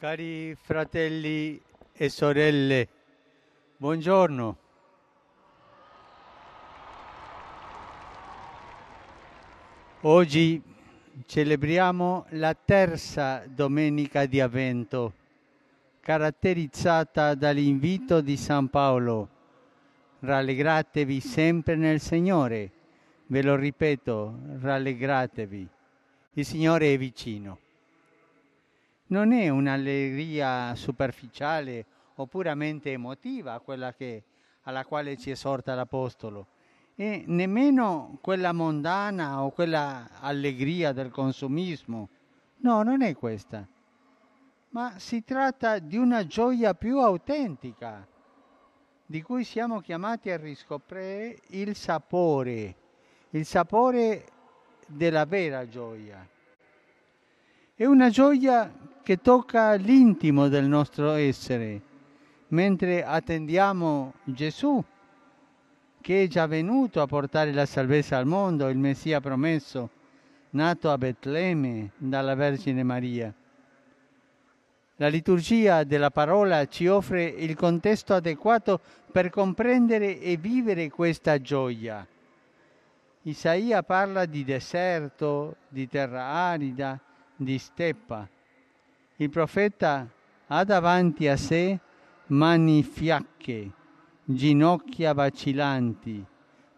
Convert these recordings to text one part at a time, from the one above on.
Cari fratelli e sorelle, buongiorno. Oggi celebriamo la terza domenica di Avvento, caratterizzata dall'invito di San Paolo. Rallegratevi sempre nel Signore. Ve lo ripeto, rallegratevi. Il Signore è vicino. Non è un'allegria superficiale o puramente emotiva quella che, alla quale ci esorta l'Apostolo e nemmeno quella mondana o quella allegria del consumismo. No, non è questa. Ma si tratta di una gioia più autentica, di cui siamo chiamati a riscoprire il sapore, il sapore della vera gioia. È una gioia che tocca l'intimo del nostro essere, mentre attendiamo Gesù che è già venuto a portare la salvezza al mondo, il Messia promesso, nato a Betlemme dalla Vergine Maria. La liturgia della parola ci offre il contesto adeguato per comprendere e vivere questa gioia. Isaia parla di deserto, di terra arida, di steppa. Il profeta ha davanti a sé mani fiacche, ginocchia vacillanti,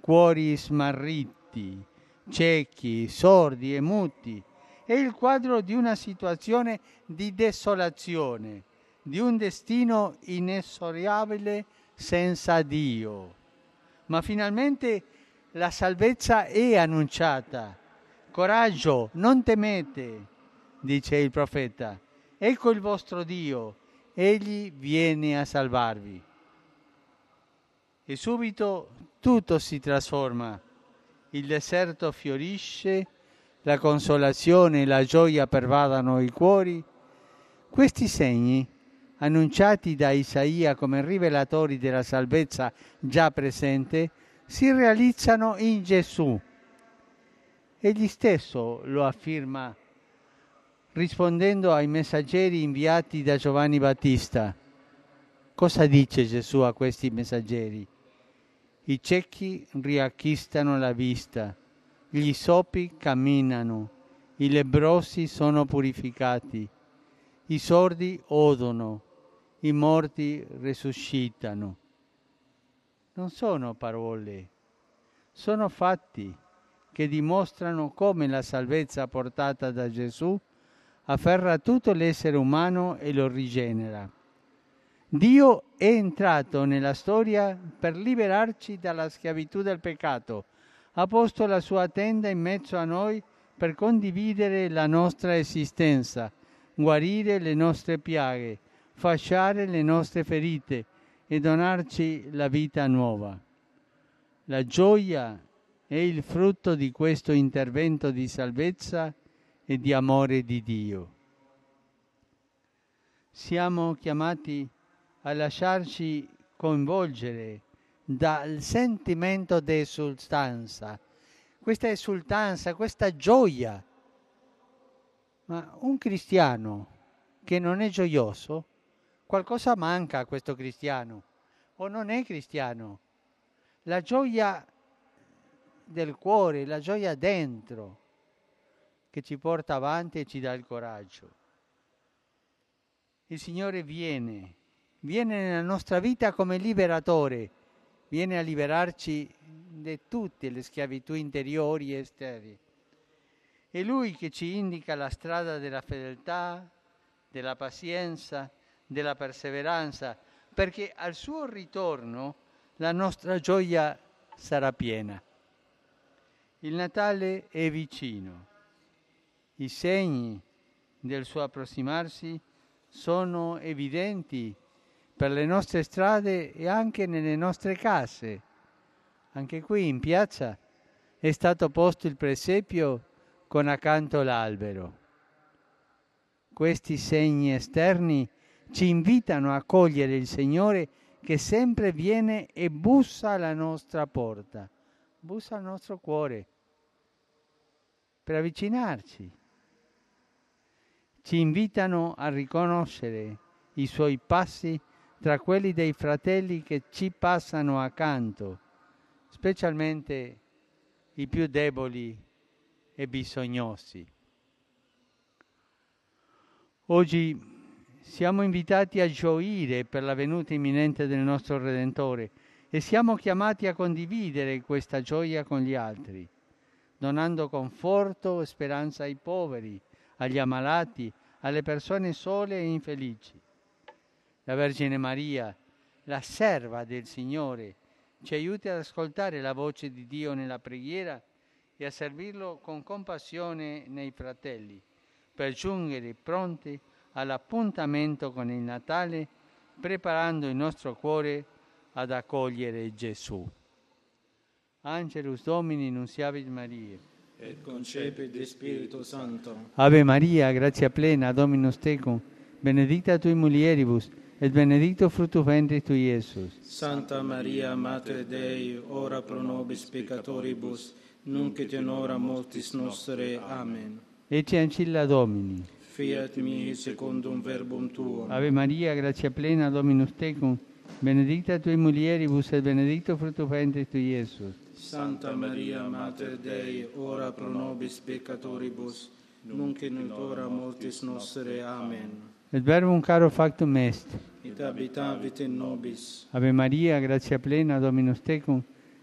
cuori smarriti, ciechi, sordi e muti. È il quadro di una situazione di desolazione, di un destino inesorabile senza Dio. Ma finalmente la salvezza è annunciata. Coraggio, non temete, dice il profeta. Ecco il vostro Dio, egli viene a salvarvi e subito tutto si trasforma. Il deserto fiorisce, la consolazione e la gioia pervadano i cuori. Questi segni, annunciati da Isaia come rivelatori della salvezza già presente, si realizzano in Gesù. Egli stesso lo afferma rispondendo ai messaggeri inviati da Giovanni Battista. Cosa dice Gesù a questi messaggeri? I ciechi riacquistano la vista, gli sopi camminano, i lebrosi sono purificati, i sordi odono, i morti risuscitano. Non sono parole, sono fatti che dimostrano come la salvezza portata da Gesù afferra tutto l'essere umano e lo rigenera. Dio è entrato nella storia per liberarci dalla schiavitù del peccato. Ha posto la sua tenda in mezzo a noi per condividere la nostra esistenza, guarire le nostre piaghe, fasciare le nostre ferite e donarci la vita nuova. La gioia è il frutto di questo intervento di salvezza e di amore di Dio. Siamo chiamati a lasciarci coinvolgere dal sentimento di esultanza, questa esultanza, questa gioia. Ma un cristiano che non è gioioso, qualcosa manca a questo cristiano o non è cristiano. La gioia del cuore, la gioia dentro che ci porta avanti e ci dà il coraggio. Il Signore viene viene nella nostra vita come liberatore, viene a liberarci di tutte le schiavitù interiori e esterne. È Lui che ci indica la strada della fedeltà, della pazienza, della perseveranza, perché al suo ritorno la nostra gioia sarà piena. Il Natale è vicino. I segni del suo approssimarsi sono evidenti per le nostre strade e anche nelle nostre case. Anche qui in piazza è stato posto il presepio con accanto l'albero. Questi segni esterni ci invitano a cogliere il Signore che sempre viene e bussa alla nostra porta, bussa al nostro cuore per avvicinarci. Ci invitano a riconoscere i suoi passi tra quelli dei fratelli che ci passano accanto, specialmente i più deboli e bisognosi. Oggi siamo invitati a gioire per la venuta imminente del nostro Redentore e siamo chiamati a condividere questa gioia con gli altri, donando conforto e speranza ai poveri, agli ammalati, alle persone sole e infelici. La Vergine Maria, la serva del Signore, ci aiuti ad ascoltare la voce di Dio nella preghiera e a servirlo con compassione nei fratelli, per giungere pronti all'appuntamento con il Natale, preparando il nostro cuore ad accogliere Gesù. Angelus Domini nunciavit Maria. Et concepit de Spiritu Santo. Ave Maria, grazia plena, Dominus tecum, benedicta tui mulieribus, et benedictus fructus ventris tui, Iesus. Santa Maria, Mater Dei, ora pro nobis peccatoribus, nunc et in hora mortis nostre. Amen. Ecce ancilla Domini. Fiat mihi secundum verbum tuum. Ave Maria, grazia plena, Dominus tecum, benedicta tui mulieribus, et benedictus fructus ventris tui, Iesus. Santa Maria, Mater Dei, ora pro nobis peccatoribus, nunc in hora mortis nostre. Amen. Et verbum caro factum est. Et habitavit in nobis. Ave Maria, grazia plena, Dominus tecum,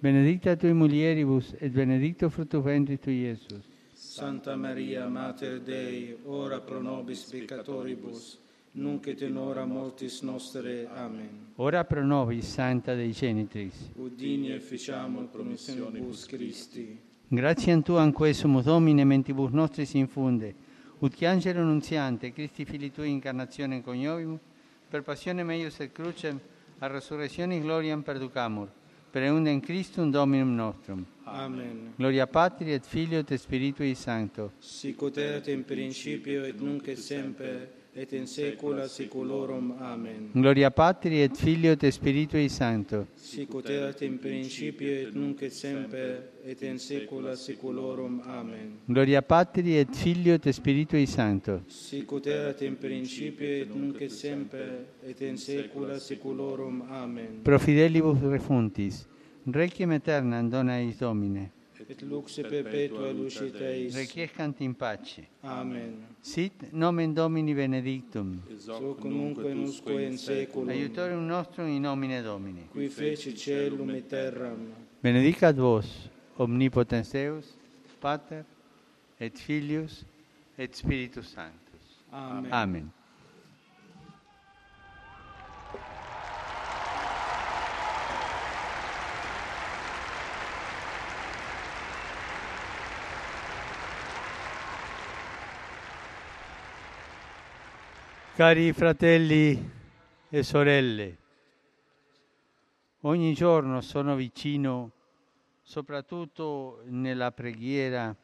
benedicta tui mulieribus, et benedictus fructus ventris tui, Iesus. Santa Maria, Mater Dei, ora pro nobis peccatoribus, nunc et in hora mortis nostre. Amen. Ora pro nobis, Santa Dei Genitrix. Udini e ficiamur promissionibus Christi. Gratiam Tuam quesumus Domine mentibus nostris infunde, ut che angelo nunziante, Christi Fili Tui incarnazione coniovimus, per passione meius et crucem, a resurrectionis gloriam perducamur, per eundem Christum Dominum nostrum. Amen. Gloria Patri et Filio et Spiritui Sancto. Sicut erat in principio et nunc et semper et in saecula saeculorum. Amen. Gloria Patri et Filio et Spiritui Sancto. Sicut erat in principio et nunc et semper et in saecula saeculorum. Amen. Gloria Patri et Filio et Spiritui Sancto. Sicut erat in principio et nunc et semper et in saecula saeculorum. Amen. Pro fidelibus refuntis, requiem aeternam dona eis Domine. et lux perpetua luce Teis. Requiescant in pace. Amen. Sit nomen Domini benedictum. Soc nunque nusque in saeculum. Aiutorium nostrum in nomine Domini. Qui feci celum et terram. Benedicat vos, omnipotens Deus, Pater, et Filius, et Spiritus Sanctus. Amen. Amen. Cari fratelli e sorelle, ogni giorno sono vicino, soprattutto nella preghiera,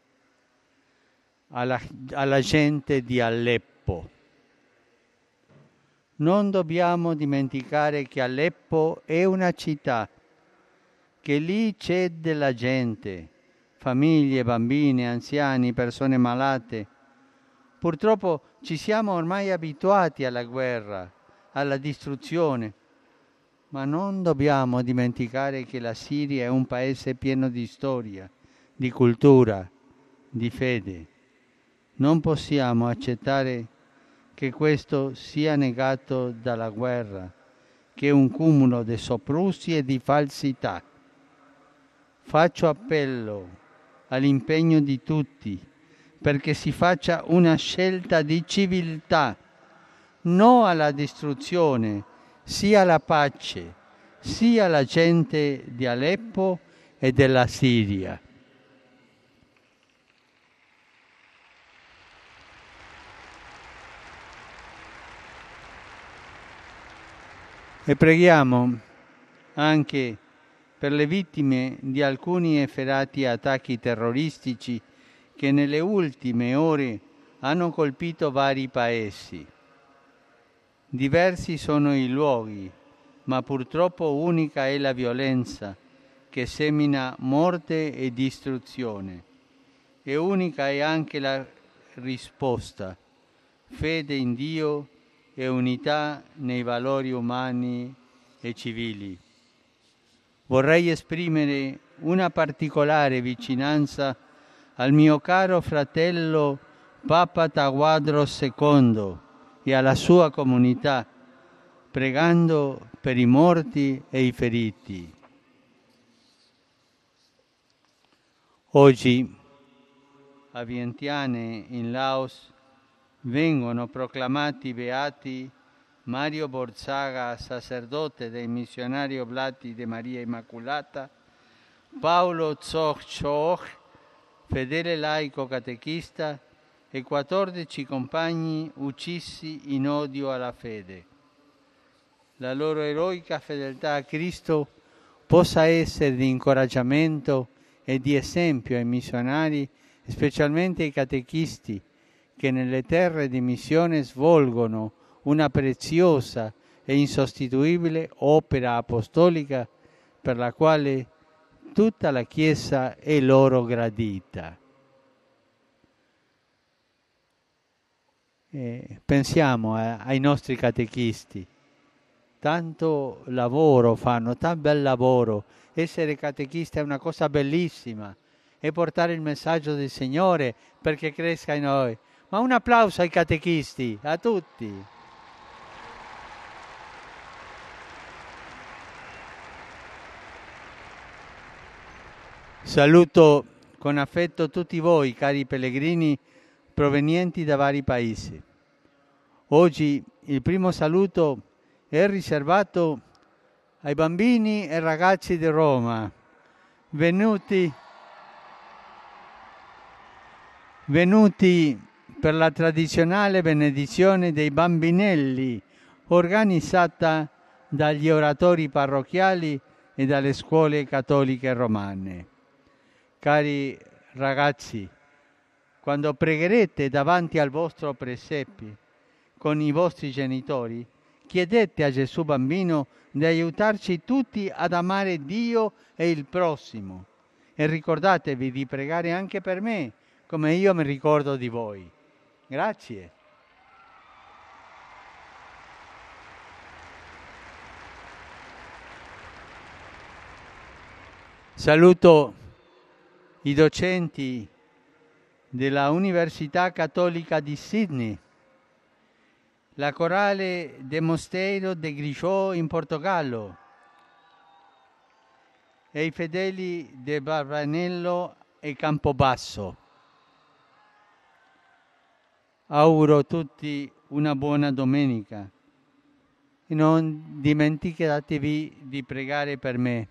alla, alla gente di Aleppo. Non dobbiamo dimenticare che Aleppo è una città, che lì c'è della gente, famiglie, bambini, anziani, persone malate. Purtroppo ci siamo ormai abituati alla guerra, alla distruzione, ma non dobbiamo dimenticare che la Siria è un paese pieno di storia, di cultura, di fede. Non possiamo accettare che questo sia negato dalla guerra, che è un cumulo di soprusi e di falsità. Faccio appello all'impegno di tutti perché si faccia una scelta di civiltà, no alla distruzione, sia alla pace, sia alla gente di Aleppo e della Siria. E preghiamo anche per le vittime di alcuni efferati attacchi terroristici che nelle ultime ore hanno colpito vari paesi. Diversi sono i luoghi, ma purtroppo unica è la violenza che semina morte e distruzione. E unica è anche la risposta, fede in Dio e unità nei valori umani e civili. Vorrei esprimere una particolare vicinanza al mio caro fratello Papa Taguadro II e alla sua comunità, pregando per i morti e i feriti. Oggi a Vientiane, in Laos, vengono proclamati beati Mario Borzaga, sacerdote dei missionari oblati di Maria Immaculata, Paolo Choch, fedele laico catechista, e 14 compagni uccisi in odio alla fede. La loro eroica fedeltà a Cristo possa essere di incoraggiamento e di esempio ai missionari, specialmente ai catechisti, che nelle terre di missione svolgono una preziosa e insostituibile opera apostolica per la quale tutta la Chiesa è loro gradita. Eh, pensiamo eh, ai nostri catechisti, tanto lavoro fanno, tanto bel lavoro. Essere catechista è una cosa bellissima e portare il messaggio del Signore perché cresca in noi. Ma un applauso ai catechisti, a tutti. Saluto con affetto tutti voi, cari pellegrini provenienti da vari paesi. Oggi il primo saluto è riservato ai bambini e ragazzi di Roma, venuti, venuti per la tradizionale benedizione dei bambinelli organizzata dagli oratori parrocchiali e dalle scuole cattoliche romane. Cari ragazzi, quando pregherete davanti al vostro presepi con i vostri genitori, chiedete a Gesù bambino di aiutarci tutti ad amare Dio e il prossimo e ricordatevi di pregare anche per me, come io mi ricordo di voi. Grazie. Saluto i docenti della Università Cattolica di Sydney, la corale de Mosteiro de Grisciò in Portogallo e i fedeli di Barbanello e Campobasso. Auguro a tutti una buona domenica e non dimenticatevi di pregare per me.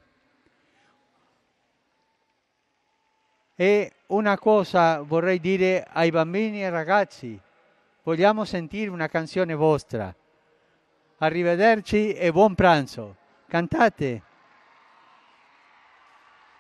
E una cosa vorrei dire ai bambini e ragazzi, vogliamo sentire una canzone vostra. Arrivederci e buon pranzo. Cantate.